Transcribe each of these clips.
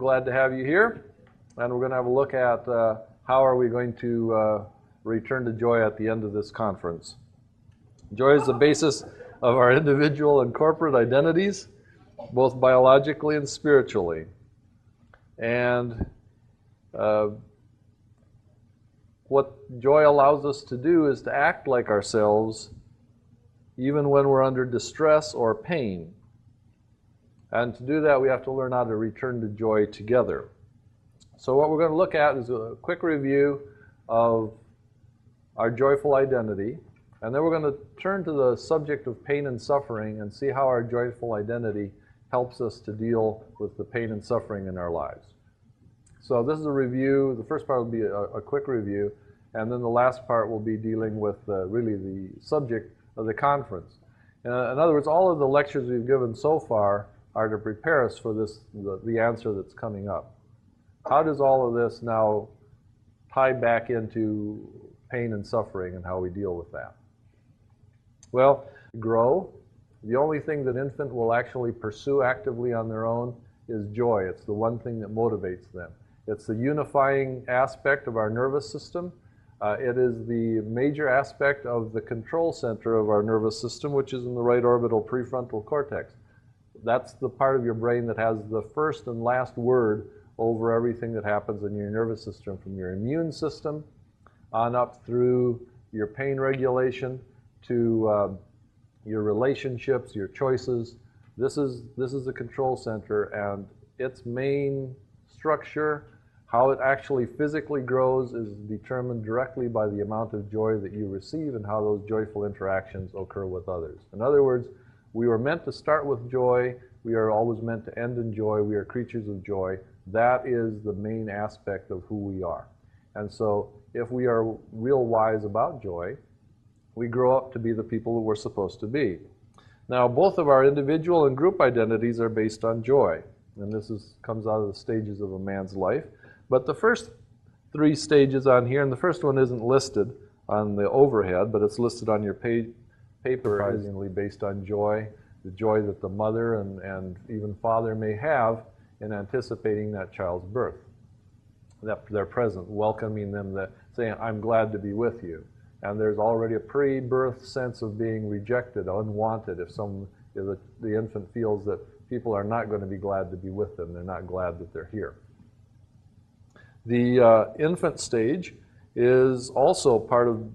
Glad to have you here. And we're going to have a look at uh, how are we going to uh, return to joy at the end of this conference. Joy is the basis of our individual and corporate identities, both biologically and spiritually. And uh, what joy allows us to do is to act like ourselves even when we're under distress or pain. And to do that, we have to learn how to return to joy together. So, what we're going to look at is a quick review of our joyful identity. And then we're going to turn to the subject of pain and suffering and see how our joyful identity helps us to deal with the pain and suffering in our lives. So, this is a review. The first part will be a, a quick review, and then the last part will be dealing with uh, really the subject of the conference. Uh, in other words, all of the lectures we've given so far are to prepare us for this, the, the answer that's coming up. How does all of this now tie back into pain and suffering and how we deal with that? Well, grow. The only thing that infant will actually pursue actively on their own is joy. It's the one thing that motivates them. It's the unifying aspect of our nervous system. Uh, it is the major aspect of the control center of our nervous system, which is in the right orbital prefrontal cortex that's the part of your brain that has the first and last word over everything that happens in your nervous system, from your immune system on up through your pain regulation to uh, your relationships, your choices. This is this is the control center, and its main structure, how it actually physically grows, is determined directly by the amount of joy that you receive and how those joyful interactions occur with others. In other words, we were meant to start with joy. We are always meant to end in joy. We are creatures of joy. That is the main aspect of who we are. And so, if we are real wise about joy, we grow up to be the people that we're supposed to be. Now, both of our individual and group identities are based on joy. And this is, comes out of the stages of a man's life. But the first three stages on here, and the first one isn't listed on the overhead, but it's listed on your page, paper surprisingly based on joy, the joy that the mother and, and even father may have in anticipating that child's birth. That they're present, welcoming them, that saying, I'm glad to be with you. And there's already a pre-birth sense of being rejected, unwanted, if some if the, the infant feels that people are not going to be glad to be with them. They're not glad that they're here. The uh, infant stage is also part of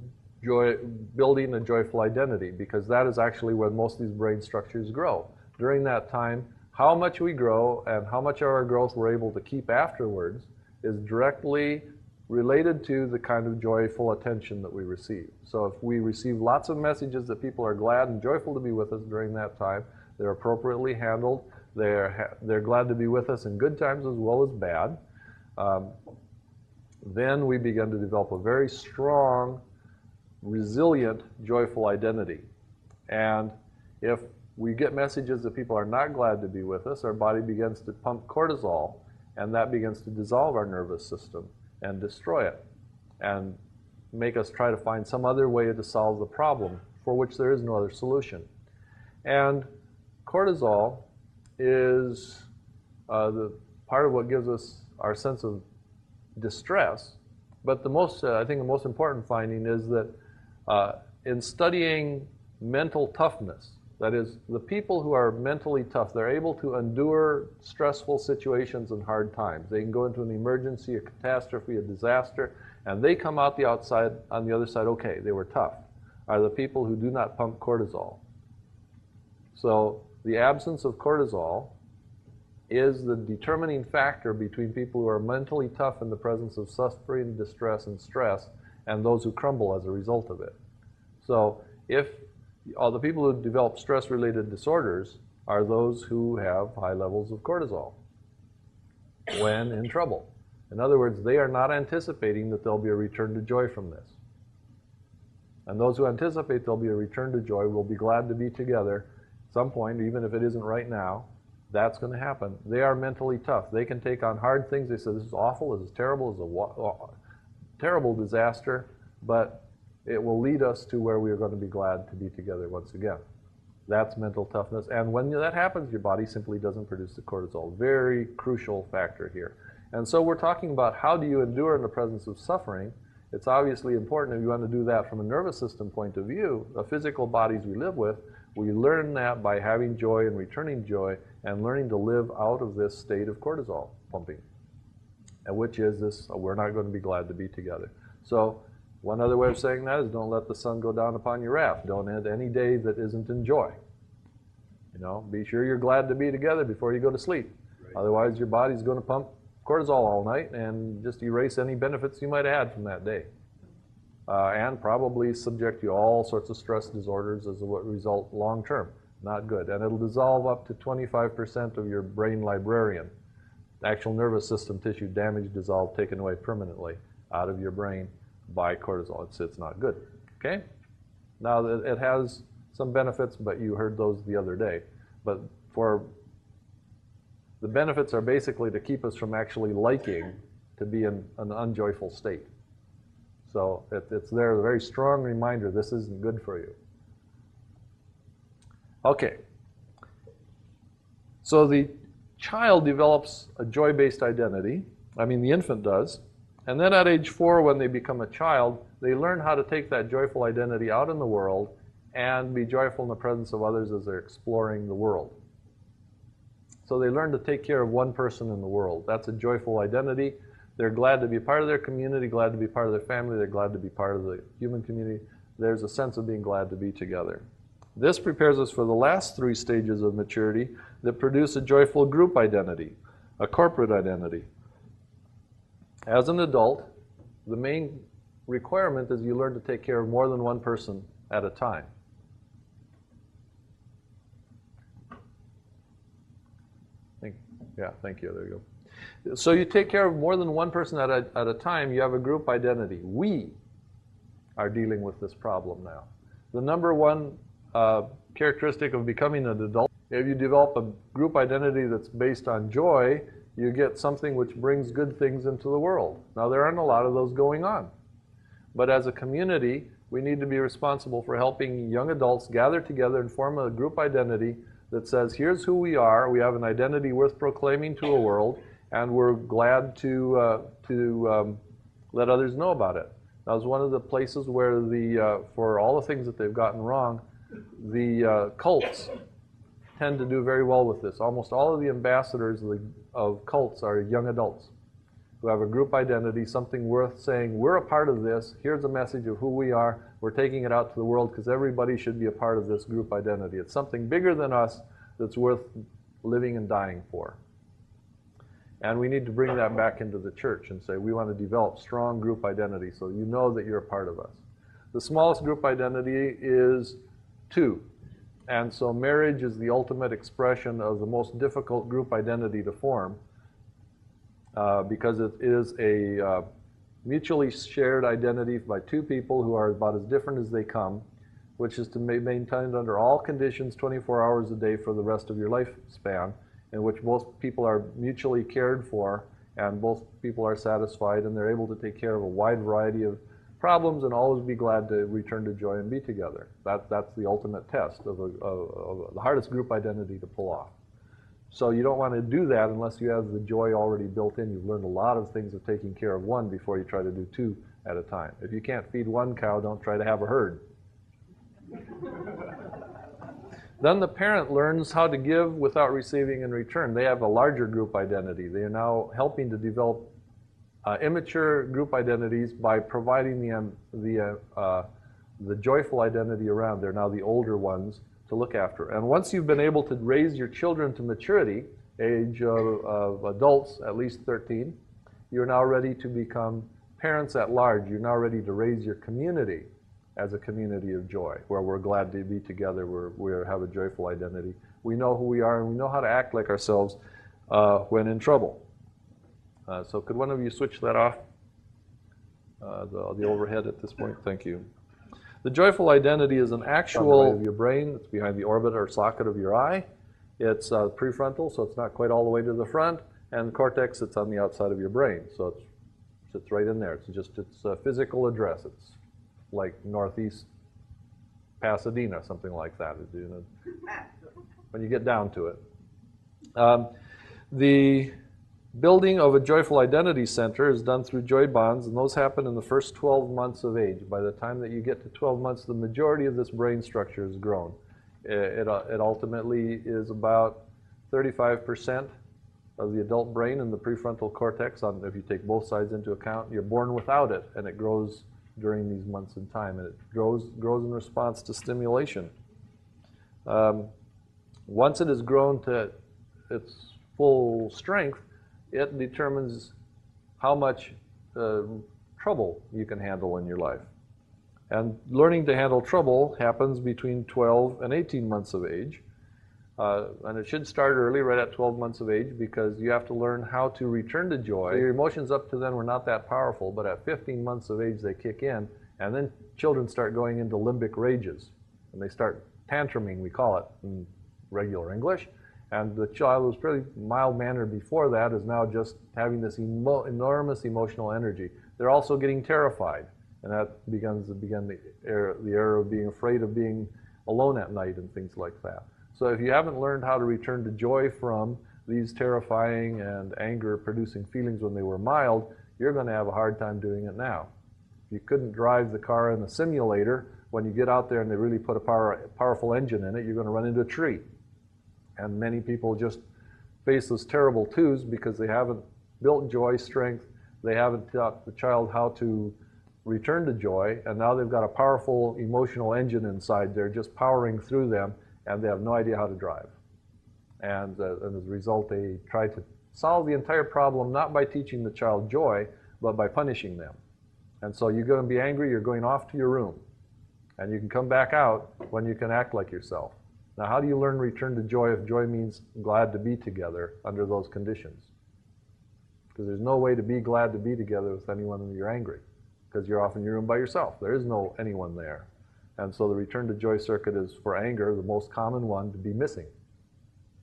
joy, building a joyful identity because that is actually when most of these brain structures grow. During that time, how much we grow and how much of our growth we're able to keep afterwards is directly related to the kind of joyful attention that we receive. So if we receive lots of messages that people are glad and joyful to be with us during that time, they're appropriately handled, they're, they're glad to be with us in good times as well as bad, um, then we begin to develop a very strong resilient, joyful identity. And if we get messages that people are not glad to be with us, our body begins to pump cortisol, and that begins to dissolve our nervous system and destroy it and make us try to find some other way to solve the problem for which there is no other solution. And cortisol is uh, the part of what gives us our sense of distress. But the most, uh, I think, the most important finding is that uh, in studying mental toughness, that is, the people who are mentally tough, they're able to endure stressful situations and hard times. They can go into an emergency, a catastrophe, a disaster, and they come out the outside on the other side, okay, they were tough, are the people who do not pump cortisol. So the absence of cortisol is the determining factor between people who are mentally tough in the presence of suffering, distress, and stress and those who crumble as a result of it. So if all the people who develop stress-related disorders are those who have high levels of cortisol when in trouble. In other words, they are not anticipating that there'll be a return to joy from this. And those who anticipate there'll be a return to joy will be glad to be together at some point, even if it isn't right now. That's going to happen. They are mentally tough. They can take on hard things. They say, This is awful. This is terrible. This is a terrible disaster, but it will lead us to where we are going to be glad to be together once again. That's mental toughness. And when that happens, your body simply doesn't produce the cortisol. Very crucial factor here. And so we're talking about how do you endure in the presence of suffering. It's obviously important if you want to do that from a nervous system point of view, the physical bodies we live with, we learn that by having joy and returning joy and learning to live out of this state of cortisol pumping, and which is this we're not going to be glad to be together. So, one other way of saying that is don't let the sun go down upon your wrath. Don't end any day that isn't in joy. You know, be sure you're glad to be together before you go to sleep. Right. Otherwise, your body's going to pump cortisol all night and just erase any benefits you might have had from that day uh, and probably subject you to all sorts of stress disorders as a result long term. Not good. And it'll dissolve up to 25% of your brain librarian. Actual nervous system tissue damage, dissolved, taken away permanently out of your brain by cortisol. It's, it's not good. Okay? Now, it has some benefits, but you heard those the other day. But for the benefits are basically to keep us from actually liking to be in an unjoyful state. So it, it's there, a very strong reminder this isn't good for you. Okay. So the child develops a joy based identity. I mean, the infant does. And then at age four, when they become a child, they learn how to take that joyful identity out in the world and be joyful in the presence of others as they're exploring the world. So they learn to take care of one person in the world. That's a joyful identity. They're glad to be part of their community, glad to be part of their family, they're glad to be part of the human community. There's a sense of being glad to be together. This prepares us for the last three stages of maturity that produce a joyful group identity, a corporate identity. As an adult, the main requirement is you learn to take care of more than one person at a time. yeah, thank you. There you go. So you take care of more than one person at a, at a time, you have a group identity. We are dealing with this problem now. The number one characteristic of becoming an adult, if you develop a group identity that's based on joy, you get something which brings good things into the world. Now, there aren't a lot of those going on. But as a community, we need to be responsible for helping young adults gather together and form a group identity that says, here's who we are, we have an identity worth proclaiming to a world, and we're glad to, uh, to um, let others know about it. That was one of the places where the, uh, for all the things that they've gotten wrong, the uh, cults tend to do very well with this. Almost all of the ambassadors of, the, of cults are young adults who have a group identity, something worth saying, we're a part of this, here's a message of who we are, we're taking it out to the world because everybody should be a part of this group identity. It's something bigger than us that's worth living and dying for. And we need to bring that back into the church and say we want to develop strong group identity so you know that you're a part of us. The smallest group identity is two. And so marriage is the ultimate expression of the most difficult group identity to form uh, because it is a uh, mutually shared identity by two people who are about as different as they come, which is to be maintained under all conditions 24 hours a day for the rest of your lifespan in which both people are mutually cared for and both people are satisfied and they're able to take care of a wide variety of problems and always be glad to return to joy and be together. That, that's the ultimate test of, a, of, of the hardest group identity to pull off. So you don't want to do that unless you have the joy already built in. You've learned a lot of things of taking care of one before you try to do two at a time. If you can't feed one cow, don't try to have a herd. Then the parent learns how to give without receiving in return. They have a larger group identity. They are now helping to develop uh, immature group identities by providing the, um, the, uh, the joyful identity around. They're now the older ones to look after. And once you've been able to raise your children to maturity, age of, of adults, at least 13, you're now ready to become parents at large. You're now ready to raise your community as a community of joy, where we're glad to be together, we're, we have a joyful identity. We know who we are, and we know how to act like ourselves uh, when in trouble. Uh, so could one of you switch that off, uh, the, the overhead at this point? Thank you. The joyful identity is an actual of your brain. It's behind the orbit or socket of your eye. It's uh, prefrontal, so it's not quite all the way to the front, and the cortex, it's on the outside of your brain, so it sits right in there. It's just its physical address. It's like northeast Pasadena, something like that. When you get down to it. Um, the building of a joyful identity center is done through joy bonds, and those happen in the first 12 months of age. By the time that you get to 12 months, the majority of this brain structure is grown. It, it, it ultimately is about 35% of the adult brain in the prefrontal cortex. On, if you take both sides into account, you're born without it, and it grows during these months in time, and it grows grows in response to stimulation. Um, once it has grown to its full strength, it determines how much uh, trouble you can handle in your life. And learning to handle trouble happens between 12 and 18 months of age. Uh, and it should start early, right at 12 months of age, because you have to learn how to return to joy. Your emotions up to then were not that powerful, but at 15 months of age, they kick in, and then children start going into limbic rages. And they start tantruming, we call it in regular English. And the child who was pretty mild mannered before that is now just having this emo- enormous emotional energy. They're also getting terrified, and that begins to begin the era, the era of being afraid of being alone at night and things like that. So if you haven't learned how to return to joy from these terrifying and anger producing feelings when they were mild, you're going to have a hard time doing it now. If you couldn't drive the car in the simulator, when you get out there and they really put a power, powerful engine in it, you're going to run into a tree. And many people just face those terrible twos because they haven't built joy strength, they haven't taught the child how to return to joy, and now they've got a powerful emotional engine inside there just powering through them and they have no idea how to drive. And, uh, and as a result, they try to solve the entire problem not by teaching the child joy, but by punishing them. And so you're going to be angry, you're going off to your room. And you can come back out when you can act like yourself. Now, how do you learn return to joy if joy means glad to be together under those conditions? Because there's no way to be glad to be together with anyone when you're angry, because you're off in your room by yourself. There is no anyone there. And so the return to joy circuit is for anger, the most common one to be missing.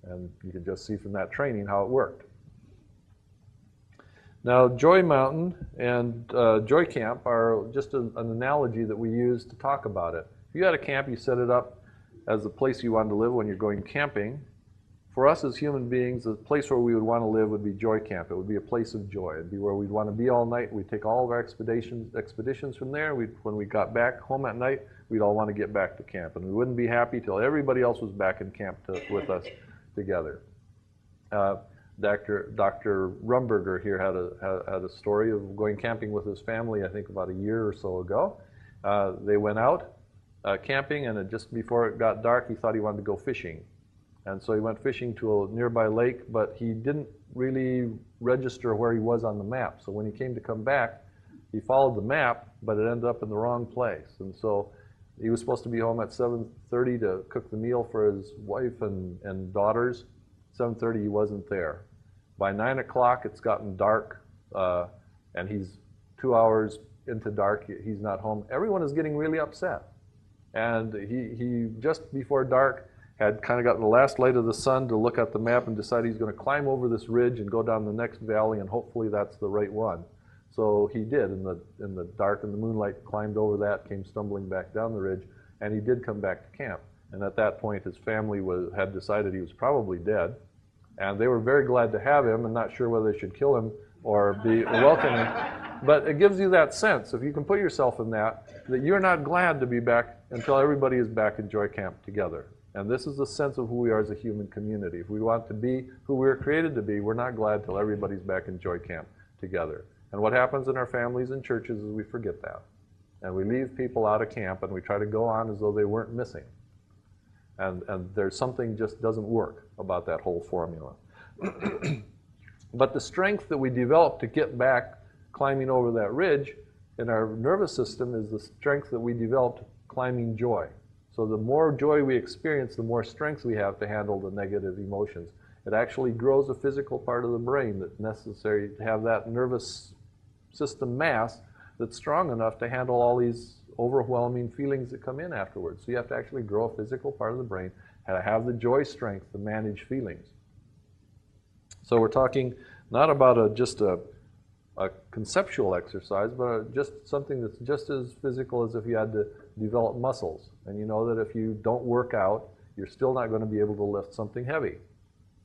And you can just see from that training how it worked. Now, Joy Mountain and uh, Joy Camp are just a, an analogy that we use to talk about it. If you had a camp, you set it up as the place you want to live when you're going camping. For us as human beings, the place where we would want to live would be Joy Camp. It would be a place of joy. It'd be where we'd want to be all night. We'd take all of our expeditions expeditions from there. We'd, when we got back home at night, we'd all want to get back to camp. And we wouldn't be happy till everybody else was back in camp to, with us together. Uh, Dr. Dr. Rumberger here had a, had a story of going camping with his family, I think about a year or so ago. Uh, they went out uh, camping, and just before it got dark, he thought he wanted to go fishing. And so he went fishing to a nearby lake, but he didn't really register where he was on the map. So when he came to come back, he followed the map, but it ended up in the wrong place. And so he was supposed to be home at 7.30 to cook the meal for his wife and, and daughters. 7.30, he wasn't there. By 9 o'clock, it's gotten dark, uh, and he's two hours into dark. He's not home. Everyone is getting really upset. And he, he just before dark, had kind of gotten the last light of the sun to look at the map and decide he's going to climb over this ridge and go down the next valley, and hopefully that's the right one. So he did in the in the dark and the moonlight, climbed over that, came stumbling back down the ridge, and he did come back to camp. And at that point, his family was, had decided he was probably dead, and they were very glad to have him, and not sure whether they should kill him or be welcoming. him. But it gives you that sense, if you can put yourself in that, that you're not glad to be back until everybody is back in Joy Camp together. And this is the sense of who we are as a human community. If we want to be who we were created to be, we're not glad till everybody's back in Joy Camp together. And what happens in our families and churches is we forget that. And we leave people out of camp and we try to go on as though they weren't missing. And, and there's something just doesn't work about that whole formula. but the strength that we develop to get back climbing over that ridge in our nervous system is the strength that we developed climbing joy. So the more joy we experience, the more strength we have to handle the negative emotions. It actually grows a physical part of the brain that's necessary to have that nervous system mass that's strong enough to handle all these overwhelming feelings that come in afterwards. So you have to actually grow a physical part of the brain and have the joy strength to manage feelings. So we're talking not about a, just a, a conceptual exercise, but a, just something that's just as physical as if you had to develop muscles. And you know that if you don't work out, you're still not going to be able to lift something heavy.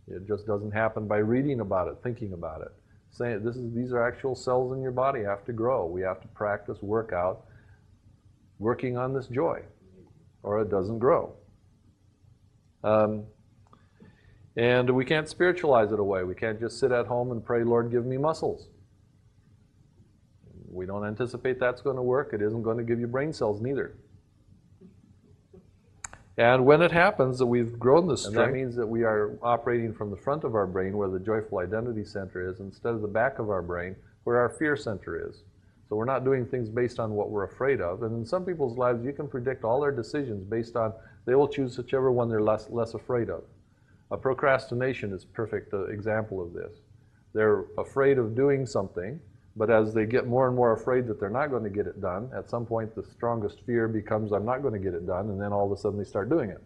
It just doesn't happen by reading about it, thinking about it. Saying this is these are actual cells in your body have to grow. We have to practice, work out, working on this joy, or it doesn't grow. Um, and we can't spiritualize it away. We can't just sit at home and pray, Lord, give me muscles. We don't anticipate that's going to work. It isn't going to give you brain cells neither. And when it happens that we've grown this strength, that means that we are operating from the front of our brain where the joyful identity center is instead of the back of our brain where our fear center is. So we're not doing things based on what we're afraid of. And in some people's lives, you can predict all their decisions based on they will choose whichever one they're less, less afraid of. A procrastination is a perfect uh, example of this. They're afraid of doing something, but as they get more and more afraid that they're not going to get it done, at some point the strongest fear becomes, I'm not going to get it done, and then all of a sudden they start doing it.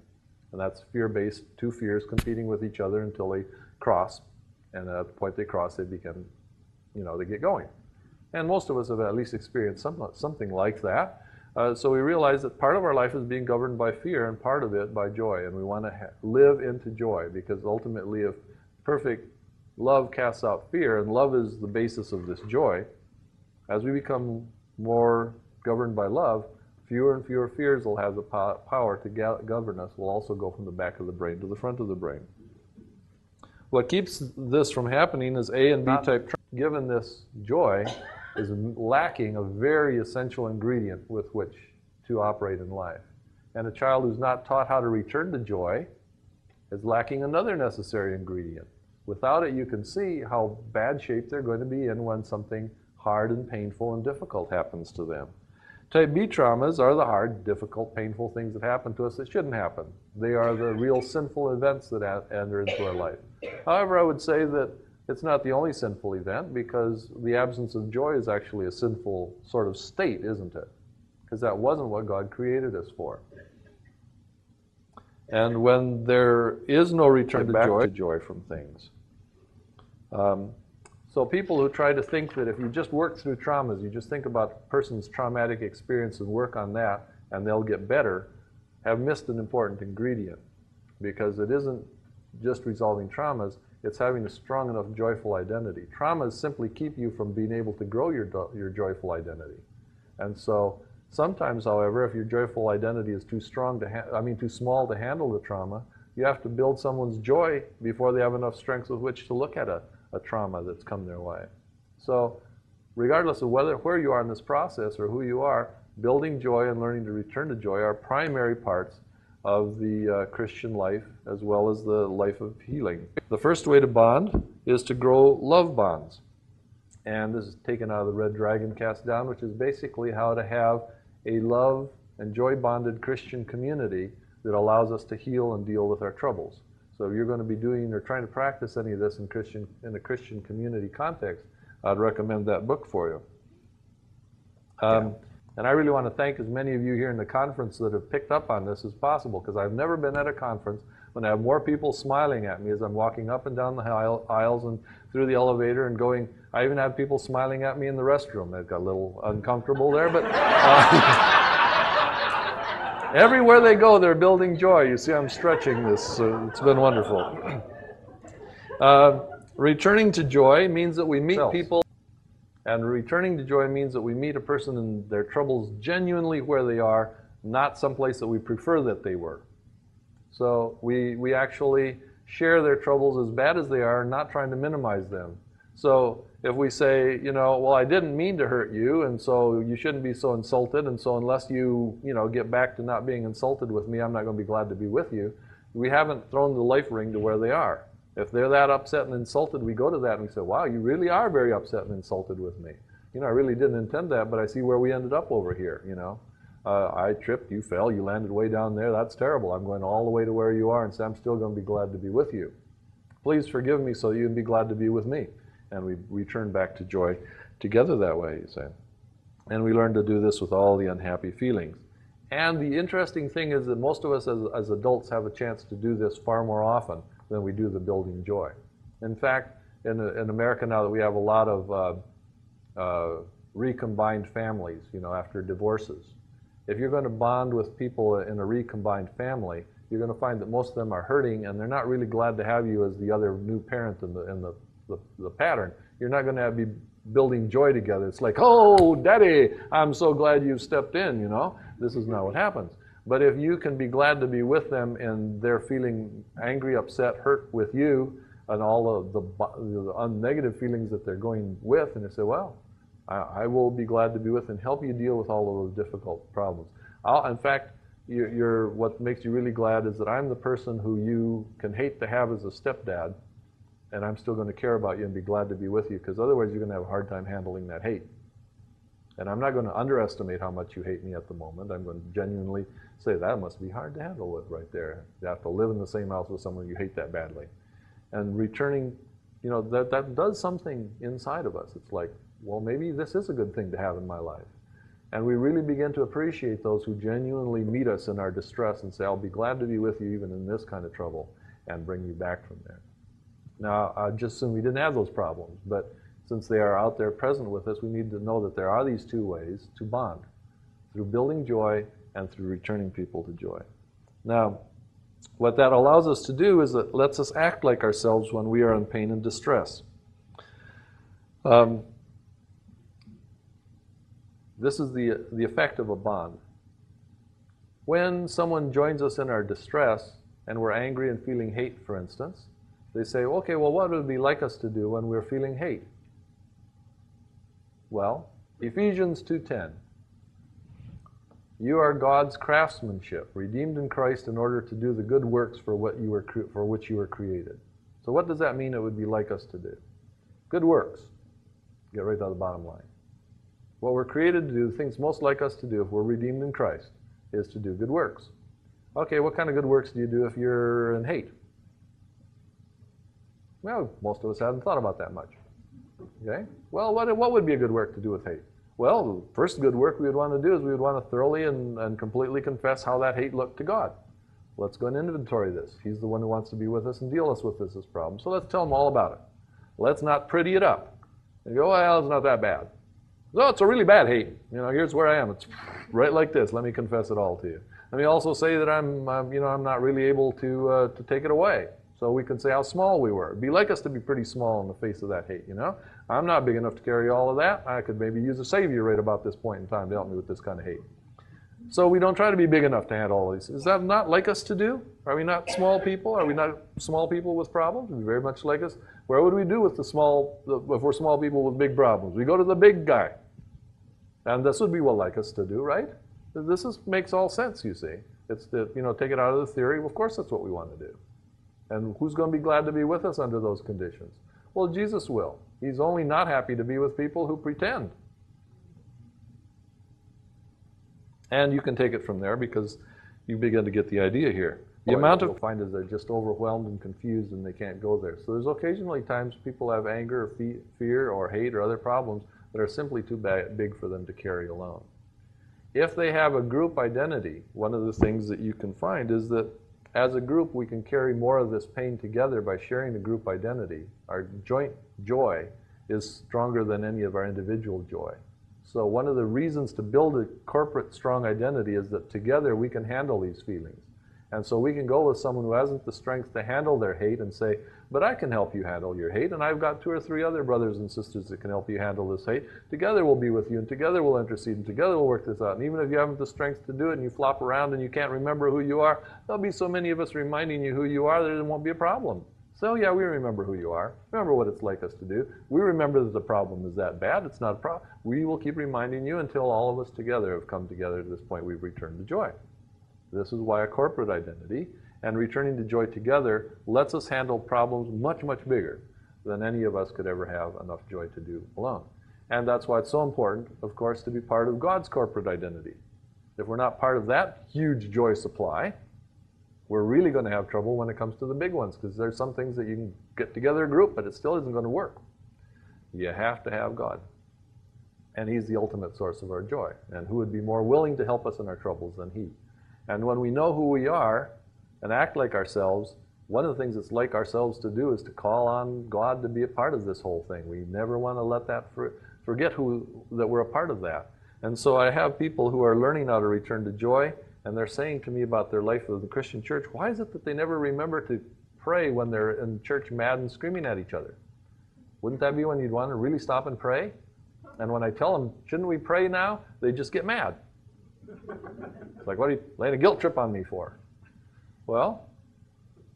And that's fear based, two fears competing with each other until they cross. And at the point they cross, they begin, you know, they get going. And most of us have at least experienced some, something like that. Uh, so we realize that part of our life is being governed by fear and part of it by joy. And we want to ha- live into joy because ultimately, if perfect love casts out fear, and love is the basis of this joy, as we become more governed by love, fewer and fewer fears will have the po- power to ga- govern us, will also go from the back of the brain to the front of the brain. What keeps this from happening is A and B type. Given this joy, is lacking a very essential ingredient with which to operate in life. And a child who's not taught how to return to joy is lacking another necessary ingredient. Without it, you can see how bad shape they're going to be in when something hard and painful and difficult happens to them. Type B traumas are the hard, difficult, painful things that happen to us that shouldn't happen. They are the real sinful events that enter into our life. However, I would say that it's not the only sinful event because the absence of joy is actually a sinful sort of state, isn't it? Because that wasn't what God created us for. And when there is no return to joy, to joy from things. Um, so people who try to think that if you just work through traumas, you just think about a person's traumatic experience and work on that, and they'll get better, have missed an important ingredient. Because it isn't just resolving traumas, it's having a strong enough joyful identity. Traumas simply keep you from being able to grow your, your joyful identity. And so sometimes, however, if your joyful identity is too strong to, ha- I mean, too small to handle the trauma, you have to build someone's joy before they have enough strength with which to look at a, a trauma that's come their way. So, regardless of whether where you are in this process or who you are, building joy and learning to return to joy are primary parts of the uh, Christian life as well as the life of healing. The first way to bond is to grow love bonds. And this is taken out of the Red Dragon Cast Down, which is basically how to have a love and joy bonded Christian community that allows us to heal and deal with our troubles. So if you're going to be doing or trying to practice any of this in Christian in a Christian community context, I'd recommend that book for you. Um, yeah. And I really want to thank as many of you here in the conference that have picked up on this as possible, because I've never been at a conference when I have more people smiling at me as I'm walking up and down the aisles and through the elevator and going. I even have people smiling at me in the restroom. It got a little uncomfortable there, but uh, everywhere they go, they're building joy. You see, I'm stretching this. So it's been wonderful. Uh, returning to joy means that we meet people. And returning to joy means that we meet a person in their troubles genuinely where they are, not someplace that we prefer that they were. So we, we actually share their troubles as bad as they are, not trying to minimize them. So if we say, you know, well, I didn't mean to hurt you, and so you shouldn't be so insulted, and so unless you, you know, get back to not being insulted with me, I'm not going to be glad to be with you. We haven't thrown the life ring to where they are. If they're that upset and insulted, we go to that and we say, wow, you really are very upset and insulted with me. You know, I really didn't intend that, but I see where we ended up over here, you know. Uh, I tripped, you fell, you landed way down there. That's terrible. I'm going all the way to where you are and say, I'm still going to be glad to be with you. Please forgive me so you can be glad to be with me. And we return back to joy together that way, you say. And we learn to do this with all the unhappy feelings. And the interesting thing is that most of us as, as adults have a chance to do this far more often than we do the building joy. In fact, in, in America now that we have a lot of uh, uh, recombined families, you know, after divorces, If you're going to bond with people in a recombined family, you're going to find that most of them are hurting and they're not really glad to have you as the other new parent in the, in the, the, the pattern. You're not going to be building joy together. It's like, oh, daddy, I'm so glad you've stepped in, you know. This is not what happens. But if you can be glad to be with them and they're feeling angry, upset, hurt with you, and all of the, the negative feelings that they're going with, and they say, well, I, I, will be glad to be with and help you deal with all of those difficult problems. I'll, in fact, you're, you're, what makes you really glad is that I'm the person who you can hate to have as a stepdad, and I'm still going to care about you and be glad to be with you, because otherwise you're going to have a hard time handling that hate. And I'm not going to underestimate how much you hate me at the moment. I'm going to genuinely say that must be hard to handle with right there. You have to live in the same house with someone you hate that badly. And returning, you know, that, that does something inside of us. It's like, well, maybe this is a good thing to have in my life. And we really begin to appreciate those who genuinely meet us in our distress and say, I'll be glad to be with you even in this kind of trouble and bring you back from there. Now, just assume we didn't have those problems, but since they are out there present with us, we need to know that there are these two ways to bond through building joy and through returning people to joy. Now, what that allows us to do is it lets us act like ourselves when we are in pain and distress. Um, this is the, the effect of a bond. When someone joins us in our distress and we're angry and feeling hate, for instance, they say, okay, well, what would it be like us to do when we're feeling hate? Well, Ephesians 2:10. You are God's craftsmanship, redeemed in Christ in order to do the good works for what you were for which you were created. So what does that mean it would be like us to do? Good works. Get right to the bottom line. What we're created to do, the things most like us to do if we're redeemed in Christ, is to do good works. Okay, what kind of good works do you do if you're in hate? Well, most of us haven't thought about that much. Okay? Well, what, what would be a good work to do with hate? Well, the first good work we would want to do is we would want to thoroughly and, and completely confess how that hate looked to God. Let's go and inventory this. He's the one who wants to be with us and deal us with this, this problem. So let's tell him all about it. Let's not pretty it up. And go, well, it's not that bad. No, it's a really bad hate. You know, here's where I am. It's right like this. Let me confess it all to you. Let me also say that I'm, I'm you know, I'm not really able to uh, to take it away. So we can say how small we were. It'd be like us to be pretty small in the face of that hate. You know, I'm not big enough to carry all of that. I could maybe use a savior right about this point in time to help me with this kind of hate. So we don't try to be big enough to handle all these. Is that not like us to do? Are we not small people? Are we not small people with problems? Are we very much like us. Where would we do with the small, if we're small people with big problems? We go to the big guy. And this would be what like us to do, right? This is, makes all sense, you see. It's the, you know, take it out of the theory. Of course, that's what we want to do. And who's going to be glad to be with us under those conditions? Well, Jesus will. He's only not happy to be with people who pretend. And you can take it from there because you begin to get the idea here. The amount of find is they're just overwhelmed and confused and they can't go there. So there's occasionally times people have anger, or fear, or hate, or other problems that are simply too big for them to carry alone. If they have a group identity, one of the things that you can find is that as a group we can carry more of this pain together by sharing the group identity. Our joint joy is stronger than any of our individual joy. So one of the reasons to build a corporate strong identity is that together we can handle these feelings. And so we can go with someone who hasn't the strength to handle their hate and say, but I can help you handle your hate, and I've got two or three other brothers and sisters that can help you handle this hate. Together we'll be with you, and together we'll intercede, and together we'll work this out. And even if you haven't the strength to do it, and you flop around and you can't remember who you are, there'll be so many of us reminding you who you are that it won't be a problem. So yeah, we remember who you are. Remember what it's like us to do. We remember that the problem is that bad. It's not a problem. We will keep reminding you until all of us together have come together to this point we've returned to joy. This is why a corporate identity and returning to joy together lets us handle problems much, much bigger than any of us could ever have enough joy to do alone. And that's why it's so important, of course, to be part of God's corporate identity. If we're not part of that huge joy supply, we're really going to have trouble when it comes to the big ones because there's some things that you can get together a group, but it still isn't going to work. You have to have God. And He's the ultimate source of our joy. And who would be more willing to help us in our troubles than He? And when we know who we are, and act like ourselves, one of the things it's like ourselves to do is to call on God to be a part of this whole thing. We never want to let that for, forget who that we're a part of that. And so I have people who are learning how to return to joy, and they're saying to me about their life of the Christian church, why is it that they never remember to pray when they're in church mad and screaming at each other? Wouldn't that be when you'd want to really stop and pray? And when I tell them, shouldn't we pray now? They just get mad. It's like, what are you laying a guilt trip on me for? Well,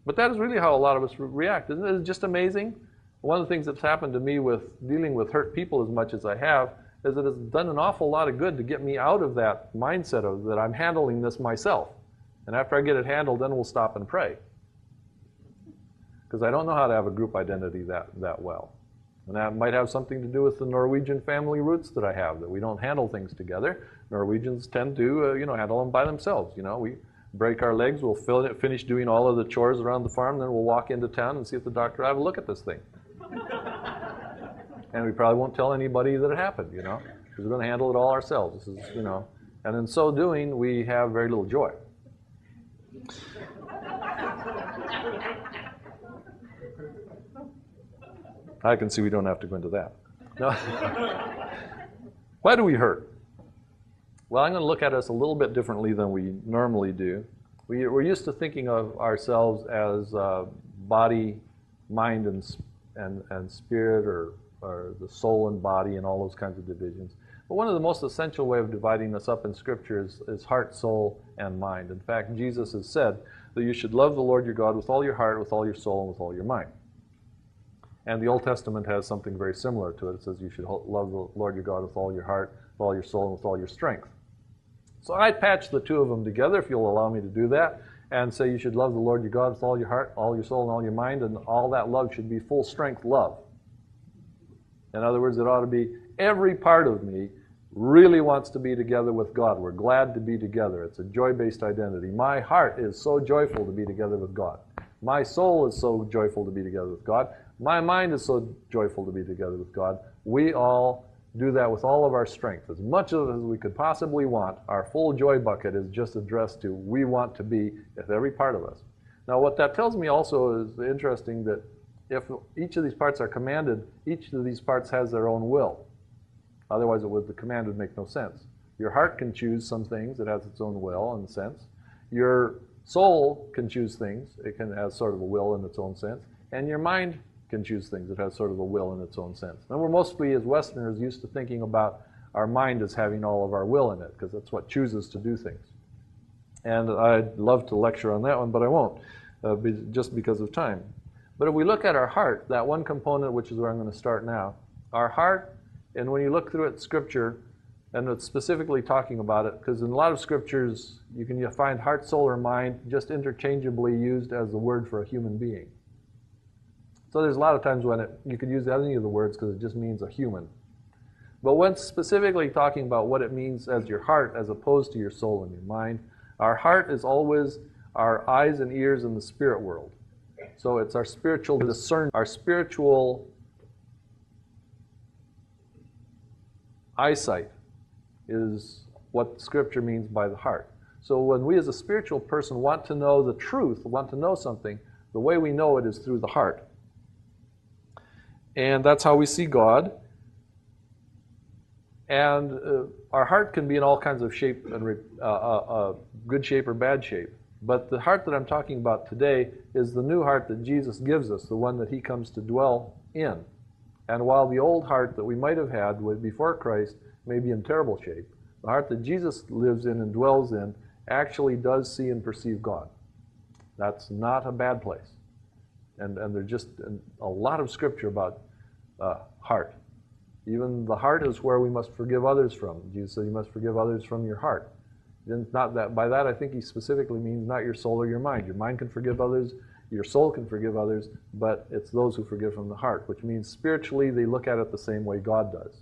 but that is really how a lot of us react. Isn't it just amazing? One of the things that's happened to me with dealing with hurt people as much as I have is that it's done an awful lot of good to get me out of that mindset of that I'm handling this myself. And after I get it handled, then we'll stop and pray. Because I don't know how to have a group identity that, that well. And that might have something to do with the Norwegian family roots that I have, that we don't handle things together. Norwegians tend to, uh, you know, handle them by themselves. You know, we break our legs, we'll finish doing all of the chores around the farm, then we'll walk into town and see if the doctor will have a look at this thing. and we probably won't tell anybody that it happened, you know, because we're going to handle it all ourselves. This is, you know, and in so doing, we have very little joy. I can see we don't have to go into that. No. Why do we hurt? Well, I'm going to look at us a little bit differently than we normally do. We, are used to thinking of ourselves as uh, body, mind, and, and, and spirit, or, or the soul and body, and all those kinds of divisions. But one of the most essential way of dividing us up in Scripture is, is heart, soul, and mind. In fact, Jesus has said that you should love the Lord your God with all your heart, with all your soul, and with all your mind. And the Old Testament has something very similar to it. It says you should love the Lord your God with all your heart, with all your soul, and with all your strength. So I'd patch the two of them together, if you'll allow me to do that, and say you should love the Lord your God with all your heart, all your soul, and all your mind, and all that love should be full strength love. In other words, it ought to be every part of me really wants to be together with God. We're glad to be together. It's a joy based identity. My heart is so joyful to be together with God. My soul is so joyful to be together with God. My mind is so joyful to be together with God. We all do that with all of our strength. As much as we could possibly want, our full joy bucket is just addressed to we want to be with every part of us. Now, what that tells me also is interesting that if each of these parts are commanded, each of these parts has their own will. Otherwise, it would, the command would make no sense. Your heart can choose some things, it has its own will and sense. Your soul can choose things, it can have sort of a will in its own sense. And your mind can choose things. It has sort of a will in its own sense. And we're mostly, as Westerners, used to thinking about our mind as having all of our will in it, because that's what chooses to do things. And I'd love to lecture on that one, but I won't, uh, be, just because of time. But if we look at our heart, that one component, which is where I'm going to start now, our heart, and when you look through it, Scripture, and it's specifically talking about it, because in a lot of scriptures, you can find heart, soul, or mind just interchangeably used as the word for a human being. So there's a lot of times when it, you could use any of the words because it just means a human. But when specifically talking about what it means as your heart as opposed to your soul and your mind, our heart is always our eyes and ears in the spirit world. So it's our spiritual discern, our spiritual eyesight is what Scripture means by the heart. So when we as a spiritual person want to know the truth, want to know something, the way we know it is through the heart. And that's how we see God. And uh, our heart can be in all kinds of shape and uh, uh, uh, good shape or bad shape. But the heart that I'm talking about today is the new heart that Jesus gives us, the one that He comes to dwell in. And while the old heart that we might have had before Christ may be in terrible shape, the heart that Jesus lives in and dwells in actually does see and perceive God. That's not a bad place. And, and there's just a lot of scripture about uh, heart. Even the heart is where we must forgive others from. Jesus said you must forgive others from your heart. And not that by that I think he specifically means not your soul or your mind. Your mind can forgive others, your soul can forgive others, but it's those who forgive from the heart, which means spiritually they look at it the same way God does.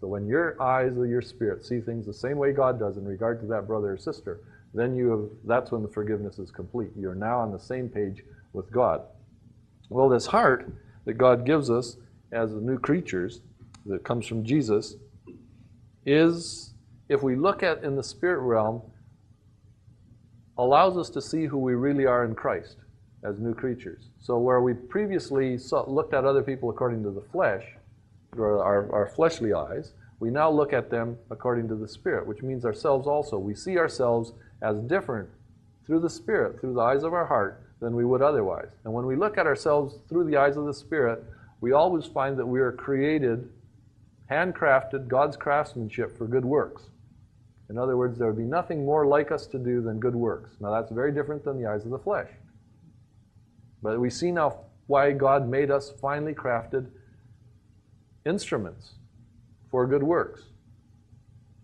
So when your eyes or your spirit see things the same way God does in regard to that brother or sister, then you have that's when the forgiveness is complete. You're now on the same page with God. Well, this heart that God gives us as the new creatures that comes from Jesus is, if we look at in the spirit realm, allows us to see who we really are in Christ as new creatures. So where we previously saw, looked at other people according to the flesh, or our, our fleshly eyes, we now look at them according to the Spirit, which means ourselves also. We see ourselves as different through the Spirit, through the eyes of our heart, than we would otherwise. And when we look at ourselves through the eyes of the Spirit, we always find that we are created, handcrafted, God's craftsmanship for good works. In other words, there would be nothing more like us to do than good works. Now, that's very different than the eyes of the flesh. But we see now why God made us finely crafted instruments for good works.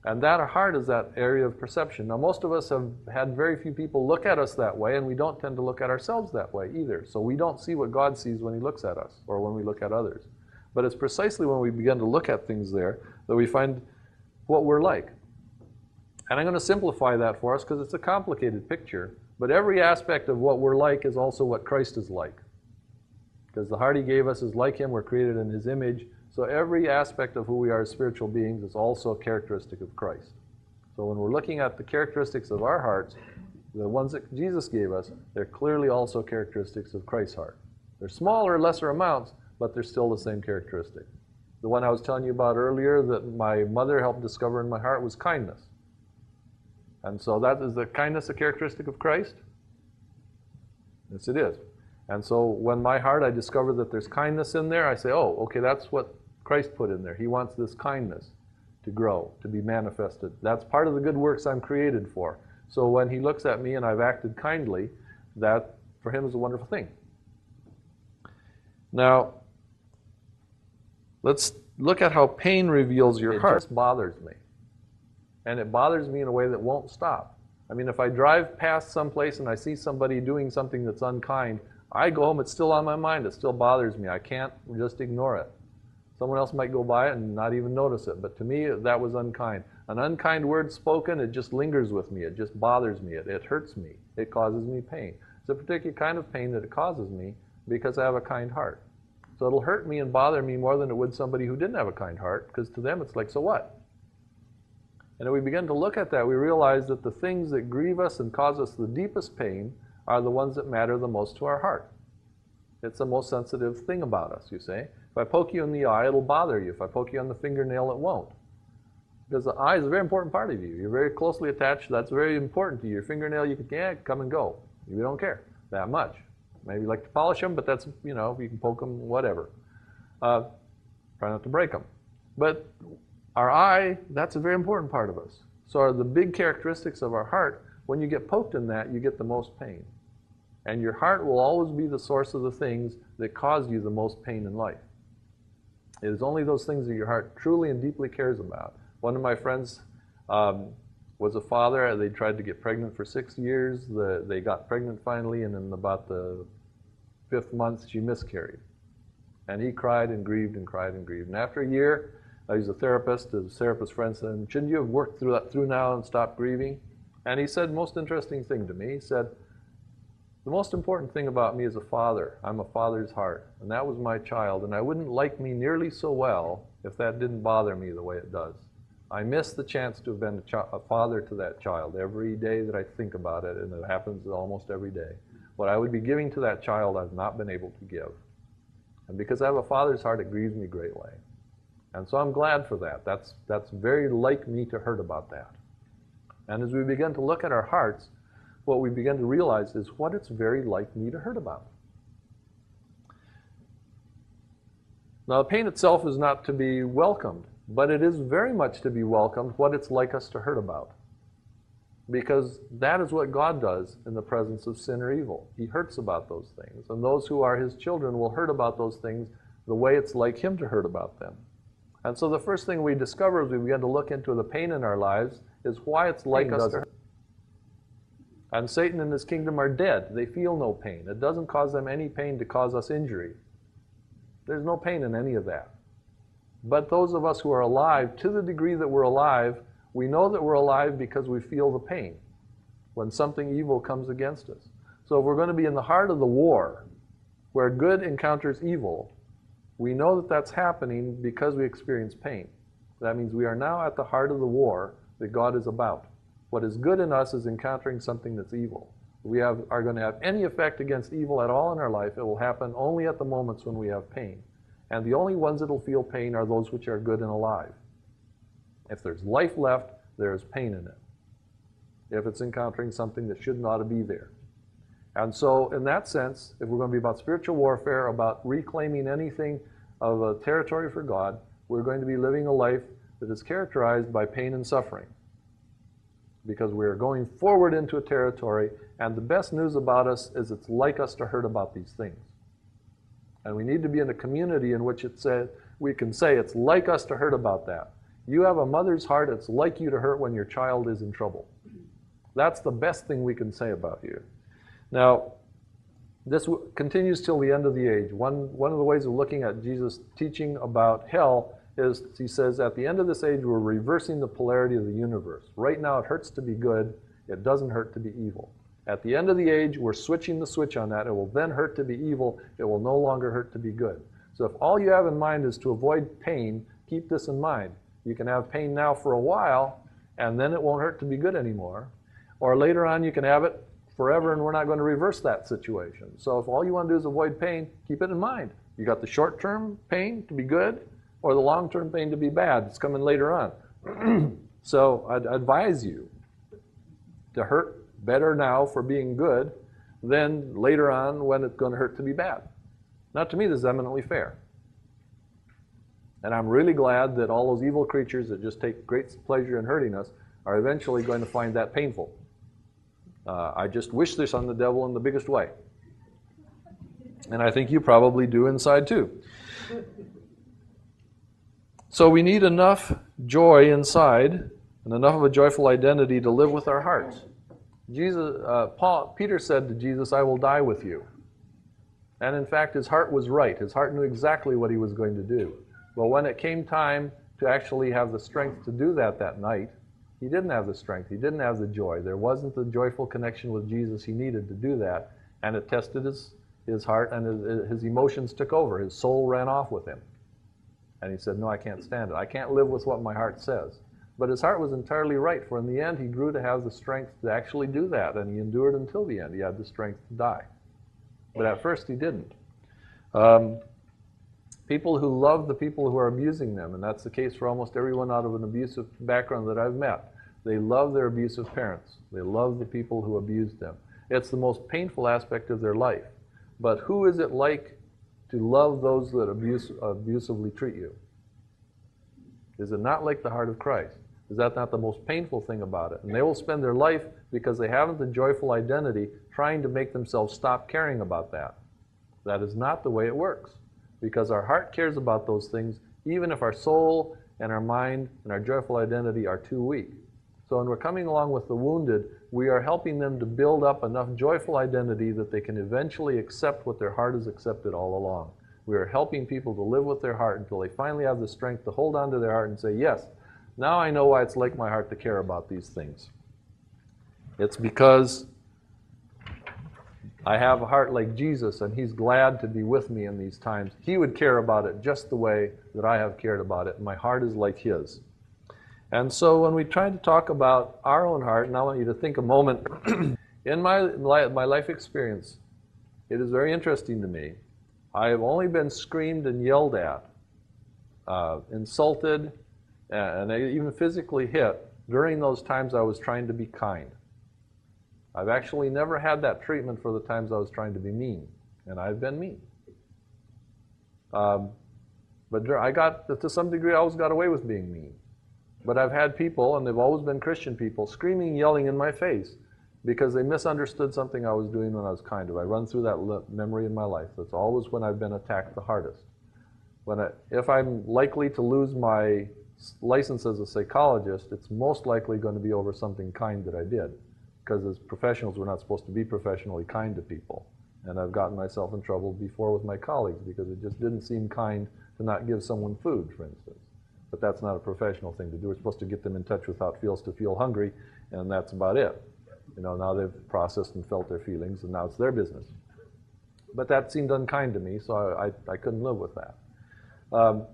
And that heart is that area of perception. Now, most of us have had very few people look at us that way, and we don't tend to look at ourselves that way either. So we don't see what God sees when He looks at us or when we look at others. But it's precisely when we begin to look at things there that we find what we're like. And I'm going to simplify that for us because it's a complicated picture. But every aspect of what we're like is also what Christ is like. Because the heart He gave us is like Him, we're created in His image. So every aspect of who we are as spiritual beings is also a characteristic of Christ. So when we're looking at the characteristics of our hearts, the ones that Jesus gave us, they're clearly also characteristics of Christ's heart. They're smaller, lesser amounts, but they're still the same characteristic. The one I was telling you about earlier that my mother helped discover in my heart was kindness. And so that is the kindness a characteristic of Christ? Yes, it is. And so when my heart, I discover that there's kindness in there, I say, oh, okay, that's what Christ put in there. He wants this kindness to grow, to be manifested. That's part of the good works I'm created for. So when he looks at me and I've acted kindly, that for him is a wonderful thing. Now, let's look at how pain reveals your It heart. It just bothers me. And it bothers me in a way that won't stop. I mean, if I drive past someplace and I see somebody doing something that's unkind, I go home, it's still on my mind, it still bothers me. I can't just ignore it. Someone else might go by it and not even notice it, but to me, that was unkind. An unkind word spoken, it just lingers with me. It just bothers me. It, it hurts me. It causes me pain. It's a particular kind of pain that it causes me because I have a kind heart. So it'll hurt me and bother me more than it would somebody who didn't have a kind heart, because to them it's like, so what? And if we begin to look at that, we realize that the things that grieve us and cause us the deepest pain are the ones that matter the most to our heart. It's the most sensitive thing about us, you say. If I poke you in the eye, it'll bother you. If I poke you on the fingernail, it won't. Because the eye is a very important part of you. You're very closely attached. That's very important to you. Your fingernail, you can yeah, come and go. You don't care that much. Maybe you like to polish them, but that's, you know, you can poke them, whatever. Uh, try not to break them. But our eye, that's a very important part of us. So are the big characteristics of our heart, when you get poked in that, you get the most pain. And your heart will always be the source of the things that cause you the most pain in life. It is only those things that your heart truly and deeply cares about. One of my friends um, was a father. They tried to get pregnant for six years. The, they got pregnant finally, and in about the fifth month, she miscarried. And he cried and grieved and cried and grieved. And after a year, uh, he's a therapist. His therapist friend said, "Shouldn't you have worked through that through now and stopped grieving?" And he said, most interesting thing to me. He said, "The most important thing about me as a father, I'm a father's heart, and that was my child. And I wouldn't like me nearly so well if that didn't bother me the way it does. I miss the chance to have been a, chi- a father to that child every day that I think about it, and it happens almost every day. What I would be giving to that child, I've not been able to give." And because I have a father's heart, it grieves me greatly. And so I'm glad for that. That's, that's very like me to hurt about that. And as we begin to look at our hearts, what we begin to realize is what it's very like me to hurt about. Now, the pain itself is not to be welcomed, but it is very much to be welcomed what it's like us to hurt about. Because that is what God does in the presence of sin or evil. He hurts about those things. And those who are His children will hurt about those things the way it's like Him to hurt about them. And so the first thing we discover as we begin to look into the pain in our lives is why it's like Pain us to hurt. And Satan and his kingdom are dead. They feel no pain. It doesn't cause them any pain to cause us injury. There's no pain in any of that. But those of us who are alive, to the degree that we're alive, we know that we're alive because we feel the pain when something evil comes against us. So if we're going to be in the heart of the war, where good encounters evil, we know that that's happening because we experience pain. That means we are now at the heart of the war that God is about. What is good in us is encountering something that's evil. We have, are going to have any effect against evil at all in our life, it will happen only at the moments when we have pain. And the only ones that will feel pain are those which are good and alive. If there's life left, there is pain in it. If it's encountering something that should not be there. And so, in that sense, if we're going to be about spiritual warfare, about reclaiming anything of a territory for God, we're going to be living a life that is characterized by pain and suffering. Because we are going forward into a territory, and the best news about us is it's like us to hurt about these things. And we need to be in a community in which it says, uh, we can say it's like us to hurt about that. You have a mother's heart, it's like you to hurt when your child is in trouble. That's the best thing we can say about you. Now, this continues till the end of the age. One, one of the ways of looking at Jesus' teaching about hell is he says, at the end of this age, we're reversing the polarity of the universe. Right now, it hurts to be good, it doesn't hurt to be evil. At the end of the age, we're switching the switch on that. It will then hurt to be evil, it will no longer hurt to be good. So, if all you have in mind is to avoid pain, keep this in mind. You can have pain now for a while, and then it won't hurt to be good anymore. Or later on, you can have it forever, and we're not going to reverse that situation. So, if all you want to do is avoid pain, keep it in mind. You got the short term pain to be good, or the long term pain to be bad. It's coming later on. so, I'd advise you to hurt better now for being good than later on when it's going to hurt to be bad. Now, to me, this is eminently fair. And I'm really glad that all those evil creatures that just take great pleasure in hurting us are eventually going to find that painful. Uh, I just wish this on the devil in the biggest way. And I think you probably do inside too. So we need enough joy inside and enough of a joyful identity to live with our hearts. Jesus, uh, Paul, Peter said to Jesus, I will die with you. And in fact, his heart was right. His heart knew exactly what he was going to do. But when it came time to actually have the strength to do that that night, he didn't have the strength. He didn't have the joy. There wasn't the joyful connection with Jesus he needed to do that. And it tested his, his heart, and his, his emotions took over. His soul ran off with him. And he said, No, I can't stand it. I can't live with what my heart says. But his heart was entirely right, for in the end, he grew to have the strength to actually do that, and he endured until the end. He had the strength to die. But at first, he didn't. Um, people who love the people who are abusing them, and that's the case for almost everyone out of an abusive background that I've met. They love their abusive parents, they love the people who abused them. It's the most painful aspect of their life. But who is it like to love those that abuse, abusively treat you? Is it not like the heart of Christ? Is that not the most painful thing about it? And they will spend their life because they haven't the joyful identity trying to make themselves stop caring about that. That is not the way it works. Because our heart cares about those things, even if our soul and our mind and our joyful identity are too weak. So, when we're coming along with the wounded, we are helping them to build up enough joyful identity that they can eventually accept what their heart has accepted all along. We are helping people to live with their heart until they finally have the strength to hold on to their heart and say, Yes, now I know why it's like my heart to care about these things. It's because I have a heart like Jesus, and He's glad to be with me in these times. He would care about it just the way that I have cared about it. My heart is like His. And so when we try to talk about our own heart, and I want you to think a moment, in my, my life experience, it is very interesting to me. I have only been screamed and yelled at, uh, insulted, and even physically hit during those times I was trying to be kind. I've actually never had that treatment for the times I was trying to be mean, and I've been mean. Um, but I got, to some degree, I always got away with being mean. But I've had people, and they've always been Christian people, screaming, yelling in my face because they misunderstood something I was doing when I was kind of. I run through that memory in my life. That's always when I've been attacked the hardest. When I, if I'm likely to lose my license as a psychologist, it's most likely going to be over something kind that I did. Because as professionals, we're not supposed to be professionally kind to people. And I've gotten myself in trouble before with my colleagues because it just didn't seem kind to not give someone food, for instance. But that's not a professional thing to do. We're supposed to get them in touch with how it feels to feel hungry, and that's about it. You know, now they've processed and felt their feelings, and now it's their business. But that seemed unkind to me, so I, I, I couldn't live with that. Um,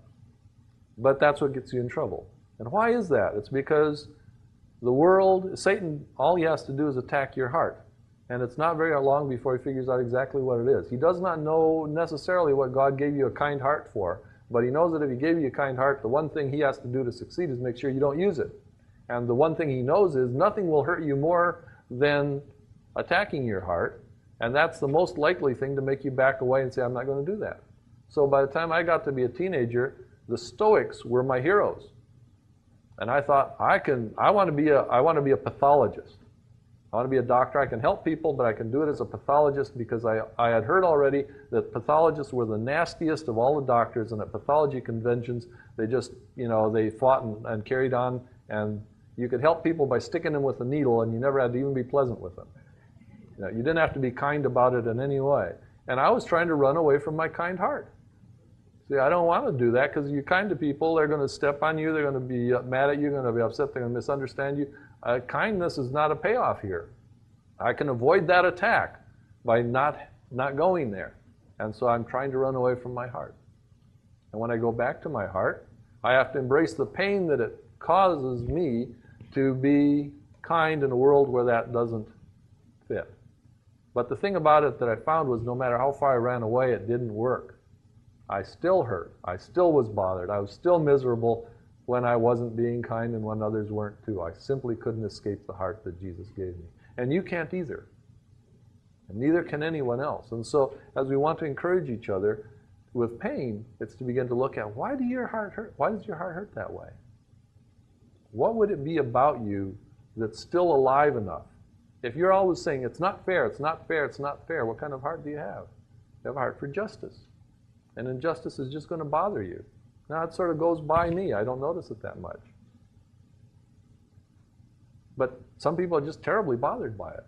but that's what gets you in trouble. And why is that? It's because the world, Satan, all he has to do is attack your heart. And it's not very long before he figures out exactly what it is. He does not know necessarily what God gave you a kind heart for, But he knows that if he gave you a kind heart, the one thing he has to do to succeed is make sure you don't use it. And the one thing he knows is nothing will hurt you more than attacking your heart. And that's the most likely thing to make you back away and say, I'm not going to do that. So by the time I got to be a teenager, the Stoics were my heroes. And I thought, I can, I want to be a, I want to be a pathologist. I want to be a doctor. I can help people, but I can do it as a pathologist because I, I had heard already that pathologists were the nastiest of all the doctors, and at pathology conventions, they just, you know, they fought and, and carried on, and you could help people by sticking them with a needle, and you never had to even be pleasant with them. You, know, you didn't have to be kind about it in any way. And I was trying to run away from my kind heart. See, I don't want to do that because you're kind to people. They're going to step on you. They're going to be uh, mad at you. They're going to be upset. They're going to misunderstand you. Uh, kindness is not a payoff here. I can avoid that attack by not, not going there. And so I'm trying to run away from my heart. And when I go back to my heart, I have to embrace the pain that it causes me to be kind in a world where that doesn't fit. But the thing about it that I found was no matter how far I ran away, it didn't work. I still hurt. I still was bothered. I was still miserable when I wasn't being kind and when others weren't too. I simply couldn't escape the heart that Jesus gave me. And you can't either. And neither can anyone else. And so, as we want to encourage each other with pain, it's to begin to look at why do your heart hurt? Why does your heart hurt that way? What would it be about you that's still alive enough? If you're always saying, it's not fair, it's not fair, it's not fair, what kind of heart do you have? You have a heart for justice. And injustice is just going to bother you. Now, it sort of goes by me. I don't notice it that much. But some people are just terribly bothered by it.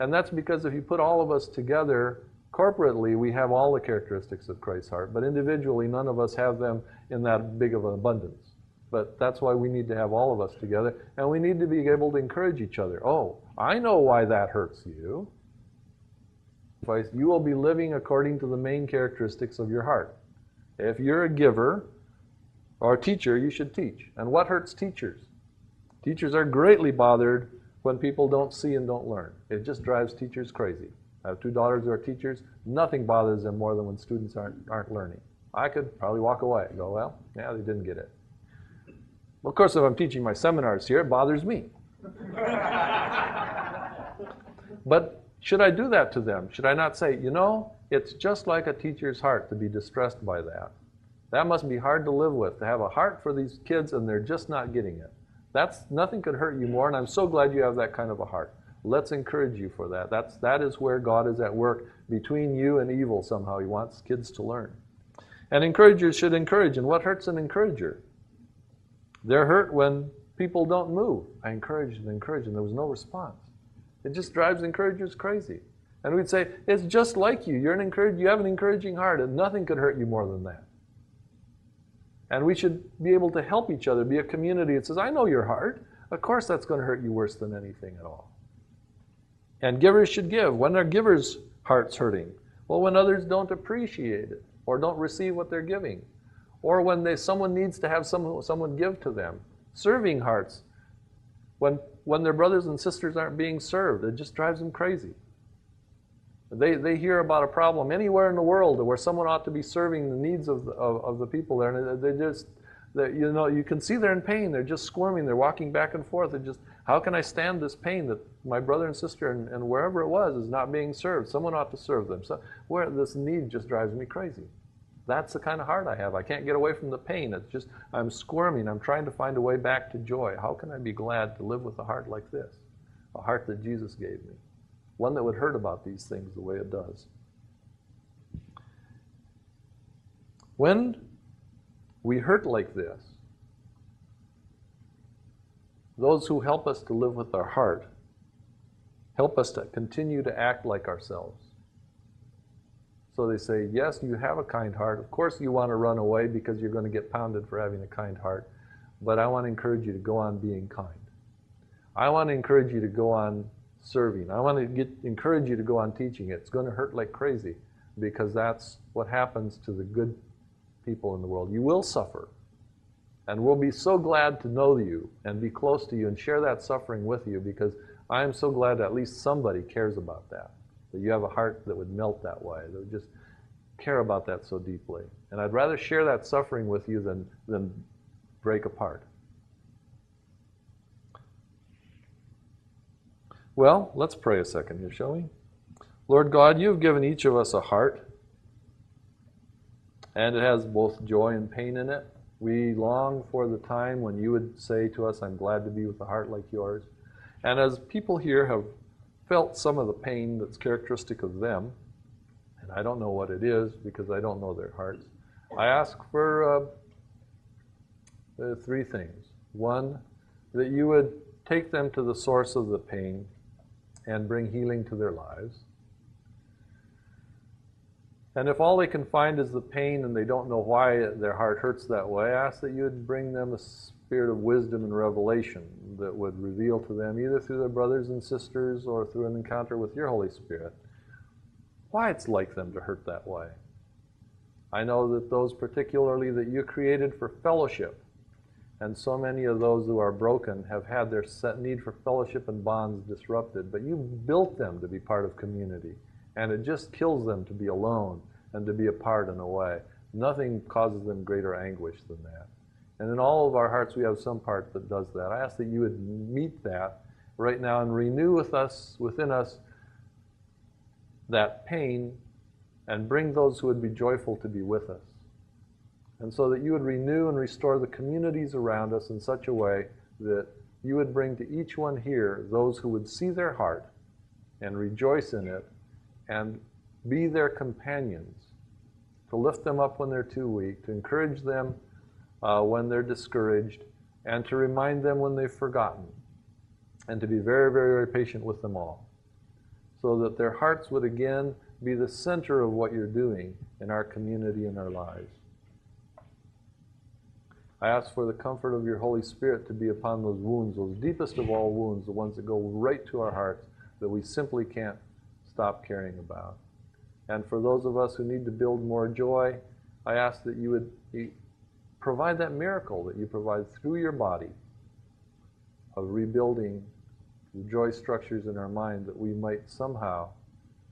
And that's because if you put all of us together corporately, we have all the characteristics of Christ's heart, but individually, none of us have them in that big of an abundance. But that's why we need to have all of us together, and we need to be able to encourage each other. Oh, I know why that hurts you. You will be living according to the main characteristics of your heart. If you're a giver or teacher, you should teach. And what hurts teachers? Teachers are greatly bothered when people don't see and don't learn. It just drives teachers crazy. I have two daughters who are teachers. Nothing bothers them more than when students aren't, aren't learning. I could probably walk away and go, well, yeah, they didn't get it. Well, of course, if I'm teaching my seminars here, it bothers me. but should I do that to them? Should I not say, you know, it's just like a teacher's heart to be distressed by that? That must be hard to live with, to have a heart for these kids and they're just not getting it. That's nothing could hurt you more, and I'm so glad you have that kind of a heart. Let's encourage you for that. That's that is where God is at work between you and evil somehow. He wants kids to learn. And encouragers should encourage. And what hurts an encourager? They're hurt when people don't move. I encouraged and encouraged, and there was no response. It just drives encouragers crazy. And we'd say, it's just like you. You're an encourage, you have an encouraging heart, and nothing could hurt you more than that. And we should be able to help each other, be a community that says, I know your heart. Of course, that's going to hurt you worse than anything at all. And givers should give. When are givers' hearts hurting? Well, when others don't appreciate it or don't receive what they're giving, or when they, someone needs to have someone, someone give to them. Serving hearts. When when their brothers and sisters aren't being served. It just drives them crazy. They, they hear about a problem anywhere in the world where someone ought to be serving the needs of the, of, of the people there, and they just, they, you know, you can see they're in pain. They're just squirming. They're walking back and forth. They're just, how can I stand this pain that my brother and sister and, and wherever it was is not being served? Someone ought to serve them. So where this need just drives me crazy. That's the kind of heart I have. I can't get away from the pain. It's just, I'm squirming. I'm trying to find a way back to joy. How can I be glad to live with a heart like this? A heart that Jesus gave me. One that would hurt about these things the way it does. When we hurt like this, those who help us to live with our heart help us to continue to act like ourselves. So they say, yes, you have a kind heart. Of course, you want to run away because you're going to get pounded for having a kind heart. But I want to encourage you to go on being kind. I want to encourage you to go on serving. I want to get, encourage you to go on teaching. It's going to hurt like crazy because that's what happens to the good people in the world. You will suffer. And we'll be so glad to know you and be close to you and share that suffering with you because I am so glad at least somebody cares about that that you have a heart that would melt that way. That would just, care about that so deeply. And I'd rather share that suffering with you than, than break apart. Well, let's pray a second here, shall we? Lord God, you've given each of us a heart, and it has both joy and pain in it. We long for the time when you would say to us, I'm glad to be with a heart like yours. And as people here have felt some of the pain that's characteristic of them, and I don't know what it is because I don't know their hearts, I ask for uh, three things. One, that you would take them to the source of the pain and bring healing to their lives. And if all they can find is the pain and they don't know why their heart hurts that way, I ask that you would bring them a spirit of wisdom and revelation that would reveal to them, either through their brothers and sisters or through an encounter with your Holy Spirit, why it's like them to hurt that way. I know that those, particularly that you created for fellowship, and so many of those who are broken have had their need for fellowship and bonds disrupted, but you built them to be part of community. And it just kills them to be alone and to be apart in a way. Nothing causes them greater anguish than that. And in all of our hearts, we have some part that does that. I ask that you would meet that right now and renew with us, within us, that pain and bring those who would be joyful to be with us. And so that you would renew and restore the communities around us in such a way that you would bring to each one here those who would see their heart and rejoice in it and be their companions, to lift them up when they're too weak, to encourage them uh, when they're discouraged, and to remind them when they've forgotten, and to be very, very, very patient with them all, so that their hearts would again be the center of what you're doing in our community and our lives. I ask for the comfort of your Holy Spirit to be upon those wounds, those deepest of all wounds, the ones that go right to our hearts that we simply can't stop caring about. And for those of us who need to build more joy, I ask that you would provide that miracle that you provide through your body of rebuilding the joy structures in our mind that we might somehow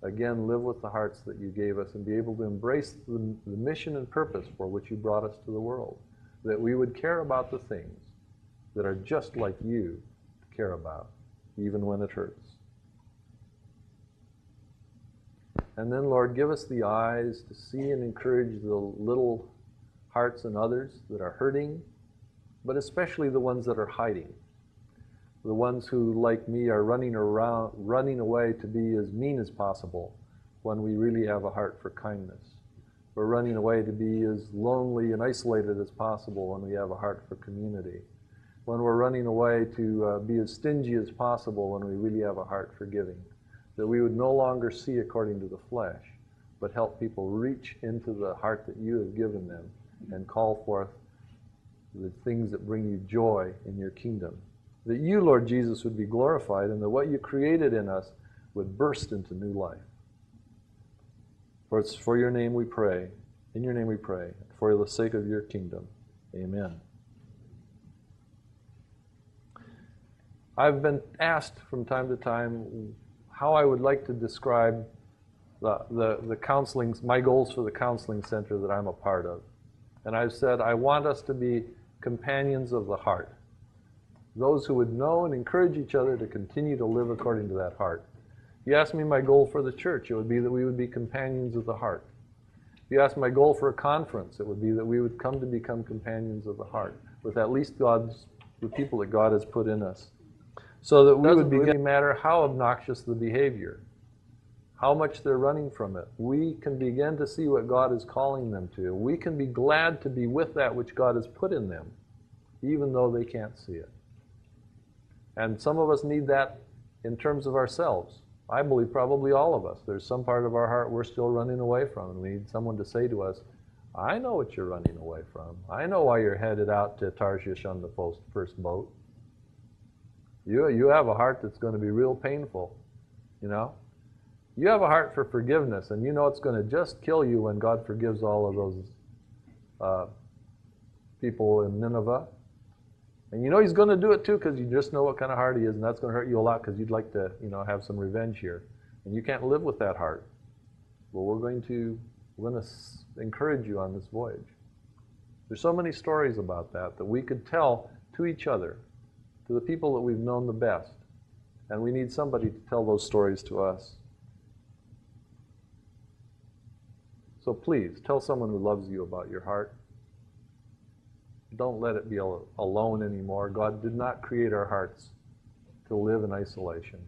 again live with the hearts that you gave us and be able to embrace the, the mission and purpose for which you brought us to the world. That we would care about the things that are just like you care about, even when it hurts. And then, Lord, give us the eyes to see and encourage the little hearts in others that are hurting, but especially the ones that are hiding. The ones who, like me, are running around, running away to be as mean as possible when we really have a heart for kindness. We're running away to be as lonely and isolated as possible when we have a heart for community. When we're running away to uh, be as stingy as possible when we really have a heart for giving that we would no longer see according to the flesh, but help people reach into the heart that you have given them and call forth the things that bring you joy in your kingdom. That you, Lord Jesus, would be glorified and that what you created in us would burst into new life. For it's for your name we pray. In your name we pray. For the sake of your kingdom. Amen. I've been asked from time to time how I would like to describe the, the, the counseling, my goals for the counseling center that I'm a part of. And I've said, I want us to be companions of the heart. Those who would know and encourage each other to continue to live according to that heart. You ask me my goal for the church, it would be that we would be companions of the heart. If you ask my goal for a conference, it would be that we would come to become companions of the heart with at least God's, the people that God has put in us so that we would begin really matter how obnoxious the behavior, how much they're running from it. We can begin to see what God is calling them to. We can be glad to be with that which God has put in them, even though they can't see it. And some of us need that in terms of ourselves. I believe probably all of us. There's some part of our heart we're still running away from, and we need someone to say to us, I know what you're running away from. I know why you're headed out to Tarshish on the first boat. You, you have a heart that's going to be real painful, you know? You have a heart for forgiveness, and you know it's going to just kill you when God forgives all of those uh, people in Nineveh. And you know He's going to do it too because you just know what kind of heart He is, and that's going to hurt you a lot because you'd like to, you know, have some revenge here. And you can't live with that heart. Well, we're going to We're going to encourage you on this voyage. There's so many stories about that that we could tell to each other, to the people that we've known the best. And we need somebody to tell those stories to us. So please tell someone who loves you about your heart. Don't let it be alone anymore. God did not create our hearts to live in isolation.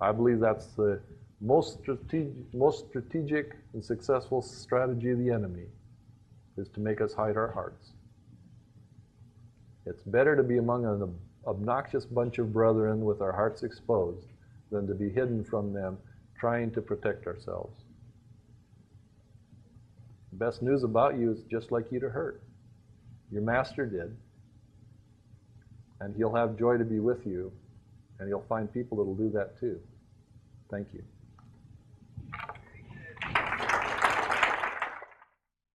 I believe that's the most strategic, most strategic and successful strategy of the enemy is to make us hide our hearts. It's better to be among an obnoxious bunch of brethren with our hearts exposed than to be hidden from them trying to protect ourselves. The best news about you is just like you to hurt. Your master did. And he'll have joy to be with you, and you'll find people that'll do that too. Thank you.